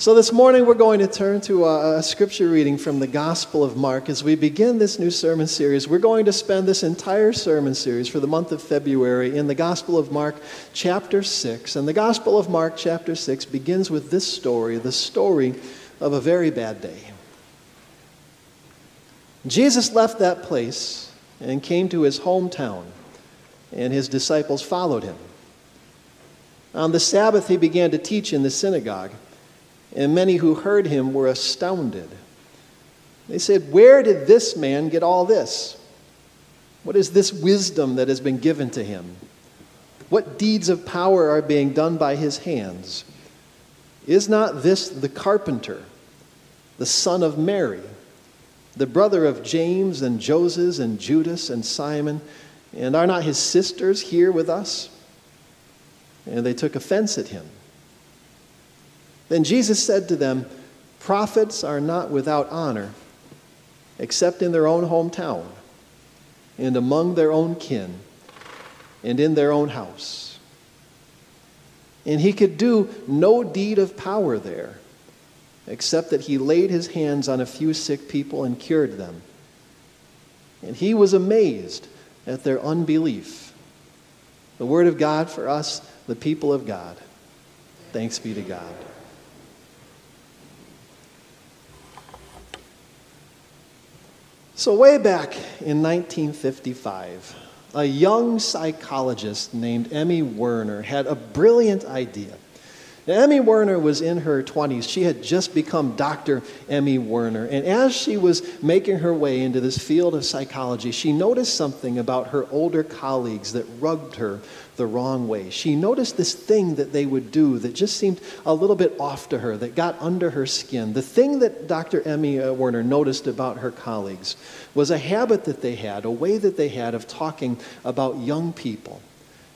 So, this morning we're going to turn to a, scripture reading from the Gospel of Mark. As we begin this new sermon series, we're going to spend this entire sermon series for the month of February in the Gospel of Mark, chapter 6. And the Gospel of Mark, chapter 6, begins with this story the story of a very bad day. Jesus left that place and came to his hometown, and his disciples followed him. On the Sabbath, he began to teach in the synagogue and many who heard him were astounded. They said, Where did this man get all this? What is this wisdom that has been given to him? What deeds of power are being done by his hands? Is not this the carpenter, the son of Mary, the brother of James and Joses and Judas and Simon? And are not his sisters here with us? And they took offense at him. Then Jesus said to them, Prophets are not without honor, except in their own hometown, and among their own kin, and in their own house. And he could do no deed of power there, except that he laid his hands on a few sick people and cured them. And he was amazed at their unbelief. The word of God for us, the people of God. Thanks be to God. So, way back in 1955, a young psychologist named Emmy Werner had a brilliant idea. Now, Emmy Werner was in her 20s. She had just become Dr. Emmy Werner. And as she was making her way into this field of psychology, she noticed something about her older colleagues that rubbed her the wrong way. She noticed this thing that they would do that just seemed a little bit off to her, that got under her skin. The thing that Dr. Emmy uh, Werner noticed about her colleagues was a habit that they had, a way that they had of talking about young people.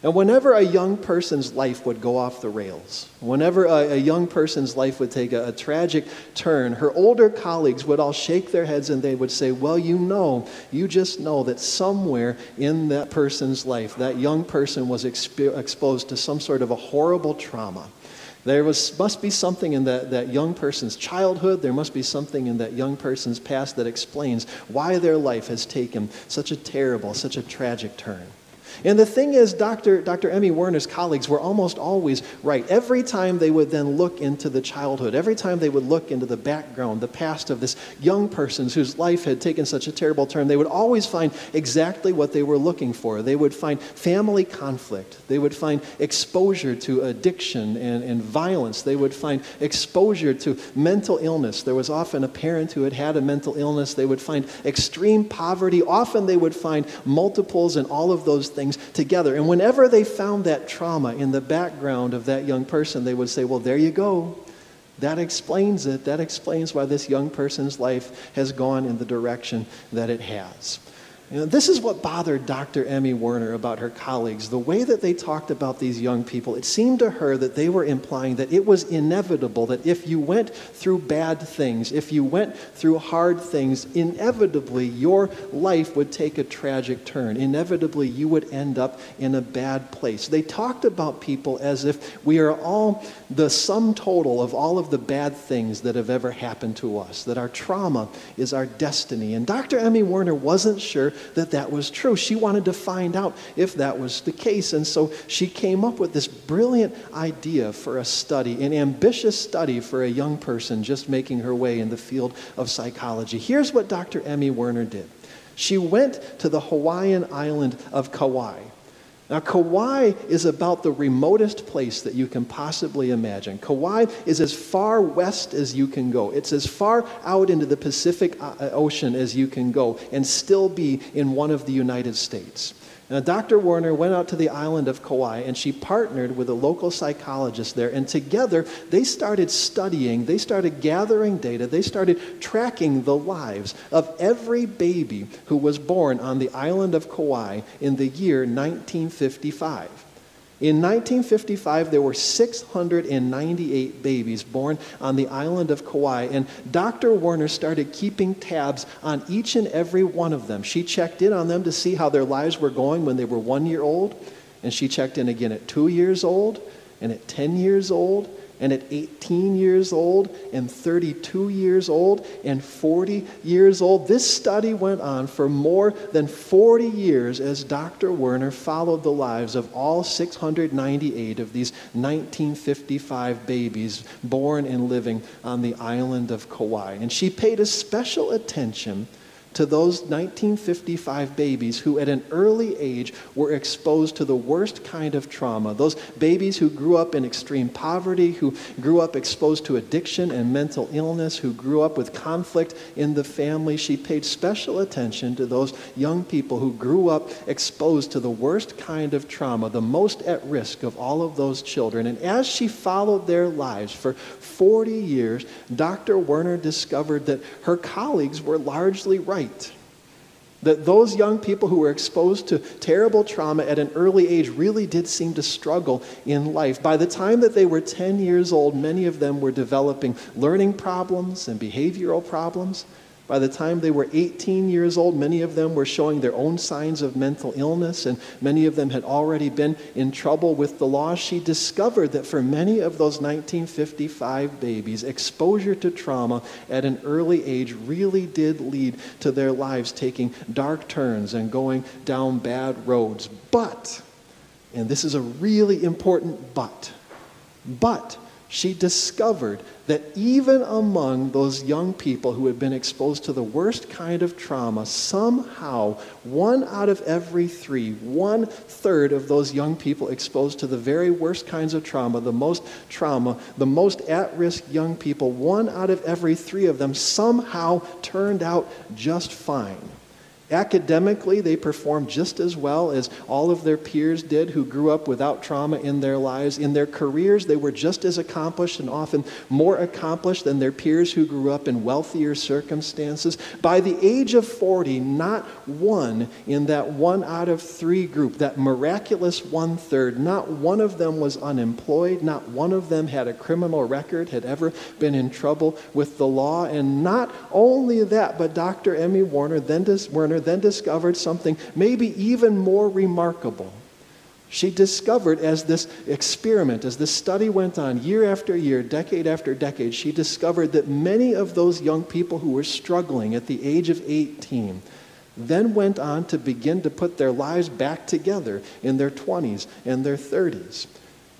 And whenever a young person's life would go off the rails, whenever a, a young person's life would take a, a, tragic turn, her older colleagues would all shake their heads and they would say, Well, you know, you just know that somewhere in that person's life, that young person was exp- exposed to some sort of a horrible trauma. There was, must be something in that, that young person's childhood, there must be something in that young person's past that explains why their life has taken such a terrible, such a tragic turn. And the thing is, Dr. Dr. Emmy Werner's colleagues were almost always right. Every time they would then look into the childhood, every time they would look into the background, the past of this young person whose life had taken such a terrible turn, they would always find exactly what they were looking for. They would find family conflict, they would find exposure to addiction and, and violence, they would find exposure to mental illness. There was often a parent who had had a mental illness, they would find extreme poverty. Often they would find multiples and all of those things things together. And whenever they found that trauma in the background of that young person, they would say, Well, there you go. That explains it. That explains why this young person's life has gone in the direction that it has. You know, this is what bothered Dr. Emmy Werner about her colleagues. The way that they talked about these young people, it seemed to her that they were implying that it was inevitable that if you went through bad things, if you went through hard things, inevitably your life would take a tragic turn. Inevitably, you would end up in a bad place. They talked about people as if we are all the sum total of all of the bad things that have ever happened to us, that our trauma is our destiny. And Dr. Emmy Werner wasn't sure that that was true. She wanted to find out if that was the case. And so she came up with this brilliant idea for a study, an ambitious study for a young person just making her way in the field of psychology. Here's what Dr. Emmy Werner did. She went to the Hawaiian island of Kauai. Now, Kauai is about the remotest place that you can possibly imagine. Kauai is as far west as you can go. It's as far out into the Pacific uh, Ocean as you can go and still be in one of the United States. Now, Dr. Warner went out to the island of Kauai and she partnered with a local psychologist there. And together, they started studying, they started gathering data, they started tracking the lives of every baby who was born on the island of Kauai in the year 1955. In 1955, there were 698 babies born on the island of Kauai, and Dr. Warner started keeping tabs on each and every one of them. She checked in on them to see how their lives were going when they were one year old, and she checked in again at two years old, and at 10 years old, and at 18 years old, and 32 years old, and 40 years old. This study went on for more than 40 years as Dr. Werner followed the lives of all 698 of these 1955 babies born and living on the island of Kauai. And she paid a special attention to those 1955 babies who, at an early age, were exposed to the worst kind of trauma. Those babies who grew up in extreme poverty, who grew up exposed to addiction and mental illness, who grew up with conflict in the family. She paid special attention to those young people who grew up exposed to the worst kind of trauma, the most at risk of all of those children. And as she followed their lives for 40 years, Dr. Werner discovered that her colleagues were largely right That those young people who were exposed to terrible trauma at an early age really did seem to struggle in life. By the time that they were 10 years old, many of them were developing learning problems and behavioral problems. By the time they were 18 years old, many of them were showing their own signs of mental illness, and many of them had already been in trouble with the law. She discovered that for many of those 1955 babies, exposure to trauma at an early age really did lead to their lives taking dark turns and going down bad roads. But, and this is a really important but, but she discovered that even among those young people who had been exposed to the worst kind of trauma, somehow one out of every three, one third of those young people exposed to the very worst kinds of trauma, the most trauma, the most at risk young people, one out of every three of them somehow turned out just fine. Academically, they performed just as well as all of their peers did who grew up without trauma in their lives. In their careers, they were just as accomplished and often more accomplished than their peers who grew up in wealthier circumstances. By the age of 40, not one in that one out of three group, that miraculous one third, not one of them was unemployed, not one of them had a criminal record, had ever been in trouble with the law. And not only that, but Dr. Emmy Warner then, Werner then discovered something maybe even more remarkable. She discovered as this experiment, as this study went on year after year, decade after decade, she discovered that many of those young people who were struggling at the age of 18 then went on to begin to put their lives back together in their 20s and their 30s.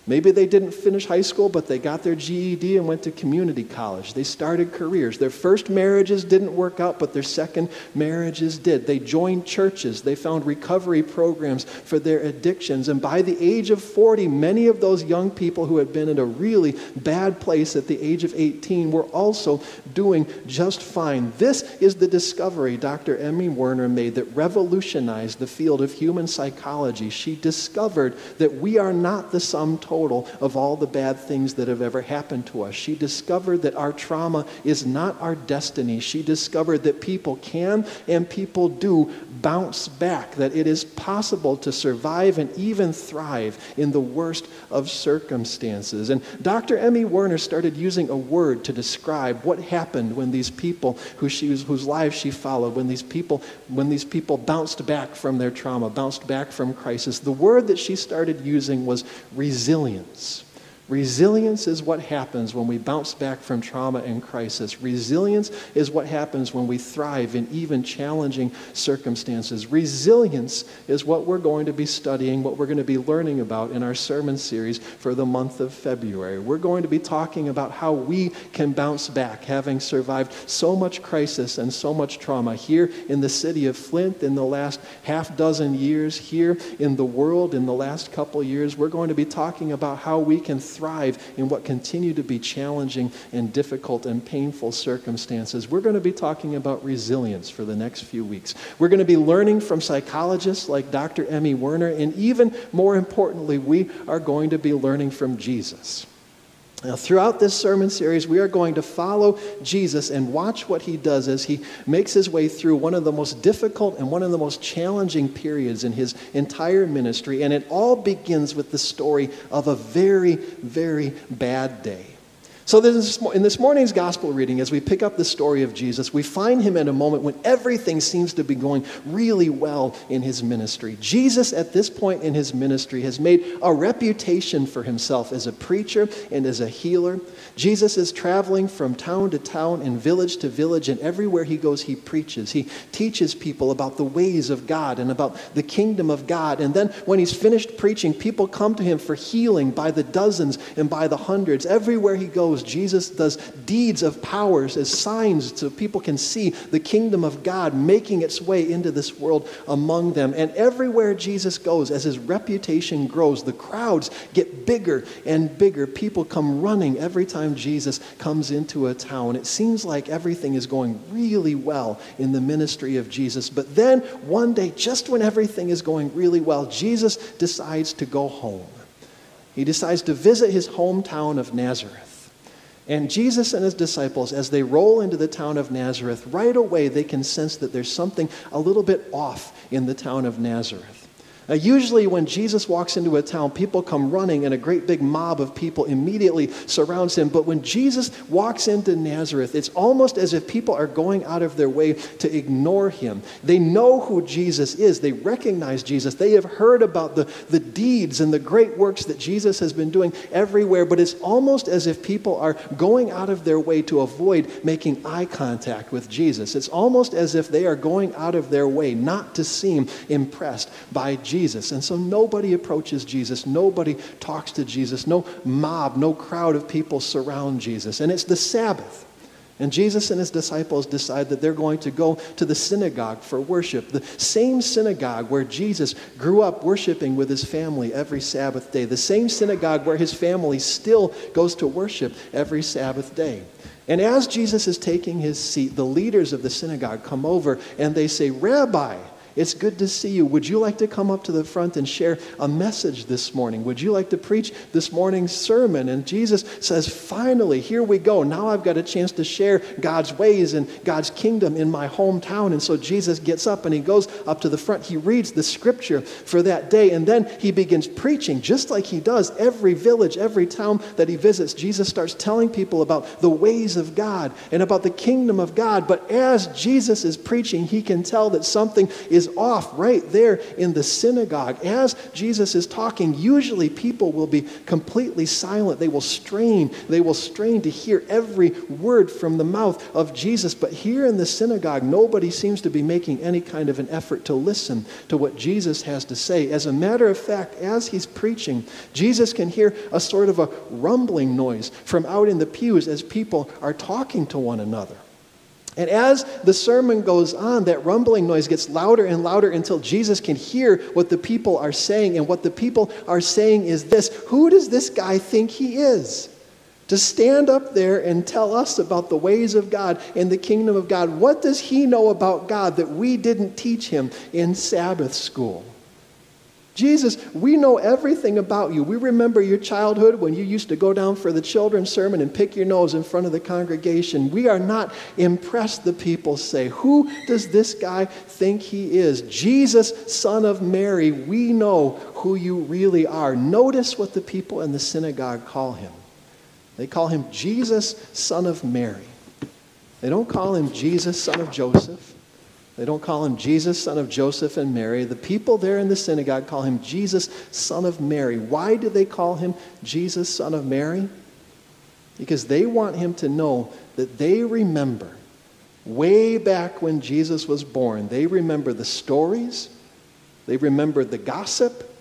Maybe they didn't finish high school, but they got their GED and went to community college. They started careers. Their first marriages didn't work out, but their second marriages did. They joined churches. They found recovery programs for their addictions. And by the age of 40, many of those young people who had been in a really bad place at the age of 18 were also doing just fine. This is the discovery Dr. Emmy Werner made that revolutionized the field of human psychology. She discovered that we are not the sum total total of all the bad things that have ever happened to us. She discovered that our trauma is not our destiny. She discovered that people can and people do bounce back, that it is possible to survive and even thrive in the worst of circumstances. And Dr. Emmy Werner started using a word to describe what happened when these people who she was, whose lives she followed, when these people when these people bounced back from their trauma, bounced back from crisis. The word that she started using was resilience resilience. Is what happens when we bounce back from trauma and crisis. Resilience is what happens when we thrive in even challenging circumstances. Resilience is what we're going to be studying, what we're going to be learning about in our sermon series for the month of February. We're going to be talking about how we can bounce back, having survived so much crisis and so much trauma here in the city of Flint in the last half dozen years, here in the world in the last couple years. We're going to be talking about how we can thrive in what continue to be challenging and difficult and painful circumstances. We're going to be talking about resilience for the next few weeks. We're going to be learning from psychologists like Dr. Emmy Werner, and even more importantly, we are going to be learning from Jesus. Now, throughout this sermon series, we are going to follow Jesus and watch what he does as he makes his way through one of the most difficult and one of the most challenging periods in his entire ministry. And it all begins with the story of a very, very bad day. So, this, in this morning's gospel reading, as we pick up the story of Jesus, we find him at a moment when everything seems to be going really well in his ministry. Jesus, at this point in his ministry, has made a reputation for himself as a preacher and as a healer. Jesus is traveling from town to town and village to village, and everywhere he goes, he preaches. He teaches people about the ways of God and about the kingdom of God. And then, when he's finished preaching, people come to him for healing by the dozens and by the hundreds. Everywhere he goes, Jesus does deeds of powers as signs so people can see the kingdom of God making its way into this world among them. And everywhere Jesus goes, as his reputation grows, the crowds get bigger and bigger. People come running every time Jesus comes into a town. It seems like everything is going really well in the ministry of Jesus. But then one day, just when everything is going really well, Jesus decides to go home. He decides to visit his hometown of Nazareth. And Jesus and his disciples, as they roll into the town of Nazareth, right away they can sense that there's something a little bit off in the town of Nazareth. Uh, usually, when Jesus walks into a town, people come running and a great big mob of people immediately surrounds him. But when Jesus walks into Nazareth, it's almost as if people are going out of their way to ignore him. They know who Jesus is, they recognize Jesus, they have heard about the, the deeds and the great works that Jesus has been doing everywhere. But it's almost as if people are going out of their way to avoid making eye contact with Jesus. It's almost as if they are going out of their way not to seem impressed by Jesus. Jesus. And so nobody approaches Jesus. Nobody talks to Jesus. No mob, no crowd of people surround Jesus. And it's the Sabbath. And Jesus and his disciples decide that they're going to go to the synagogue for worship, the same synagogue where Jesus grew up worshiping with his family every Sabbath day, the same synagogue where his family still goes to worship every Sabbath day. And as Jesus is taking his seat, the leaders of the synagogue come over and they say, Rabbi, it's good to see you. Would you like to come up to the front and share a message this morning? Would you like to preach this morning's sermon? And Jesus says, Finally, here we go. Now I've got a chance to share God's ways and God's kingdom in my hometown. And so Jesus gets up and he goes up to the front. He reads the scripture for that day. And then he begins preaching, just like he does every village, every town that he visits. Jesus starts telling people about the ways of God and about the kingdom of God. But as Jesus is preaching, he can tell that something is is off right there in the synagogue. As Jesus is talking, usually people will be completely silent. They will strain. They will strain to hear every word from the mouth of Jesus. But here in the synagogue, nobody seems to be making any kind of an effort to listen to what Jesus has to say. As a matter of fact, as he's preaching, Jesus can hear a sort of a rumbling noise from out in the pews as people are talking to one another. And as the sermon goes on, that rumbling noise gets louder and louder until Jesus can hear what the people are saying. And what the people are saying is this Who does this guy think he is? To stand up there and tell us about the ways of God and the kingdom of God. What does he know about God that we didn't teach him in Sabbath school? Jesus, we know everything about you. We remember your childhood when you used to go down for the children's sermon and pick your nose in front of the congregation. We are not impressed, the people say. Who does this guy think he is? Jesus, son of Mary, we know who you really are. Notice what the people in the synagogue call him. They call him Jesus, son of Mary. They don't call him Jesus, son of Joseph. They don't call him Jesus, son of Joseph and Mary. The people there in the synagogue call him Jesus, son of Mary. Why do they call him Jesus, son of Mary? Because they want him to know that they remember way back when Jesus was born. They remember the stories, they remember the gossip,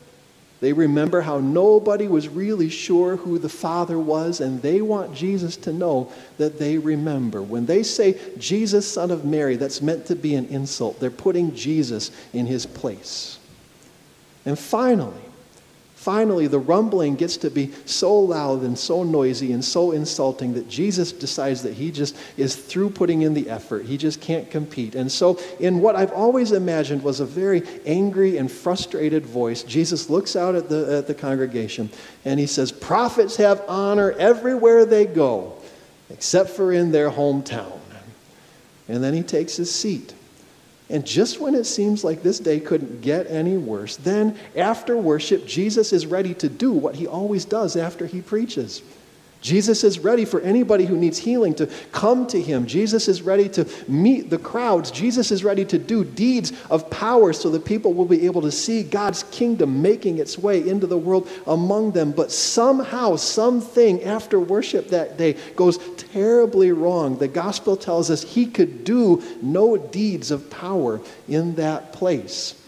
they remember how nobody was really sure who the Father was, and they want Jesus to know that they remember. When they say Jesus, son of Mary, that's meant to be an insult. They're putting Jesus in his place. And finally, Finally, the rumbling gets to be so loud and so noisy and so insulting that Jesus decides that he just is through putting in the effort. He just can't compete. And so, in what I've always imagined was a very angry and frustrated voice, Jesus looks out at the, at the congregation and he says, Prophets have honor everywhere they go, except for in their hometown. And then he takes his seat. And just when it seems like this day couldn't get any worse, then after worship, Jesus is ready to do what he always does after he preaches. Jesus is ready for anybody who needs healing to come to him. Jesus is ready to meet the crowds. Jesus is ready to do deeds of power so that people will be able to see God's kingdom making its way into the world among them. But somehow, something after worship that day goes terribly wrong. The gospel tells us he could do no deeds of power in that place.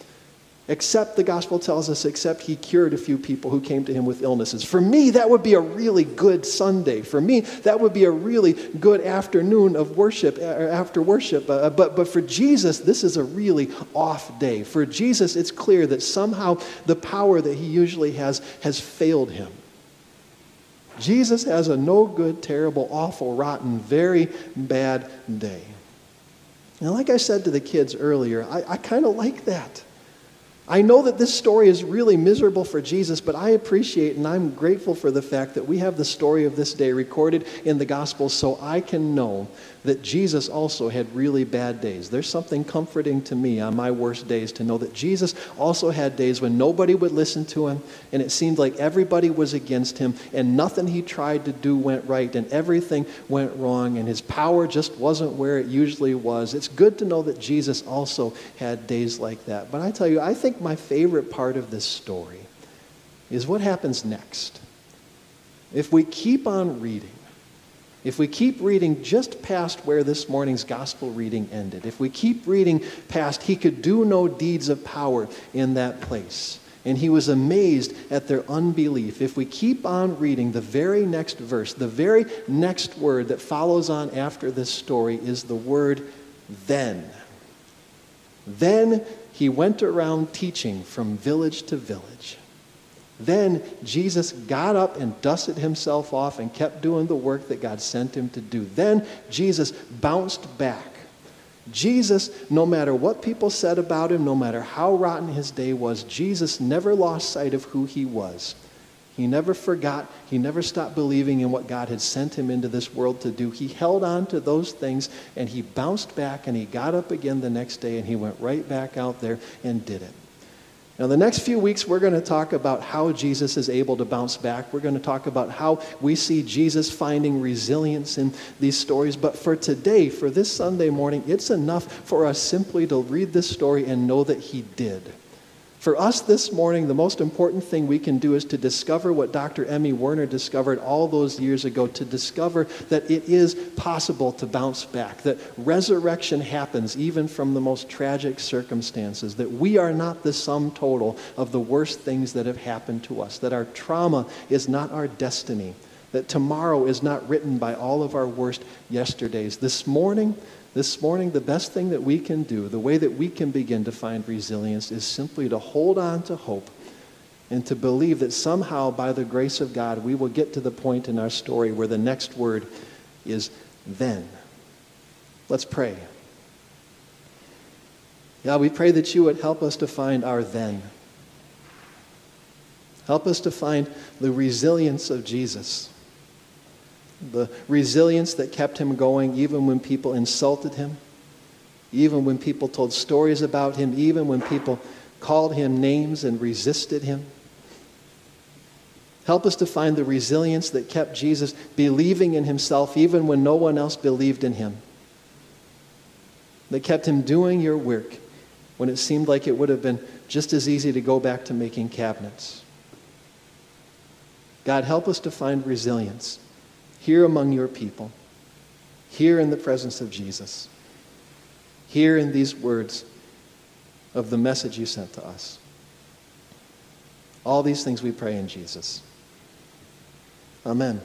Except, the gospel tells us, except he cured a few people who came to him with illnesses. For me, that would be a really good Sunday. For me, that would be a really good afternoon of worship, uh, after worship. Uh, but, but for Jesus, this is a really off day. For Jesus, it's clear that somehow the power that he usually has has failed him. Jesus has a no good, terrible, awful, rotten, very bad day. And like I said to the kids earlier, I, I kind of like that. I know that this story is really miserable for Jesus, but I appreciate and I'm grateful for the fact that we have the story of this day recorded in the Gospel so I can know that Jesus also had really bad days. There's something comforting to me on my worst days to know that Jesus also had days when nobody would listen to him and it seemed like everybody was against him and nothing he tried to do went right and everything went wrong and his power just wasn't where it usually was. It's good to know that Jesus also had days like that. But I tell you, I think my favorite part of this story is what happens next. If we keep on reading, if we keep reading just past where this morning's gospel reading ended, if we keep reading past, he could do no deeds of power in that place. And he was amazed at their unbelief. If we keep on reading, the very next verse, the very next word that follows on after this story is the word then. Then he went around teaching from village to village. Then Jesus got up and dusted himself off and kept doing the work that God sent him to do. Then Jesus bounced back. Jesus, no matter what people said about him, no matter how rotten his day was, Jesus never lost sight of who he was. He never forgot. He never stopped believing in what God had sent him into this world to do. He held on to those things and he bounced back and he got up again the next day and he went right back out there and did it. Now, the next few weeks, we're going to talk about how Jesus is able to bounce back. We're going to talk about how we see Jesus finding resilience in these stories. But for today, for this Sunday morning, it's enough for us simply to read this story and know that He did. For us this morning, the most important thing we can do is to discover what Dr. Emmy Werner discovered all those years ago to discover that it is possible to bounce back, that resurrection happens even from the most tragic circumstances, that we are not the sum total of the worst things that have happened to us, that our trauma is not our destiny, that tomorrow is not written by all of our worst yesterdays. This morning, this morning, the best thing that we can do, the way that we can begin to find resilience, is simply to hold on to hope and to believe that somehow, by the grace of God, we will get to the point in our story where the next word is then. Let's pray. God, we pray that you would help us to find our then. Help us to find the resilience of Jesus the resilience that kept him going even when people insulted him, even when people told stories about him, even when people called him names and resisted him. Help us to find the resilience that kept Jesus believing in himself even when no one else believed in him. That kept him doing your work when it seemed like it would have been just as easy to go back to making cabinets. God, help us to find resilience here among your people, here in the presence of Jesus, here in these words of the message you sent to us. All these things we pray in Jesus. Amen.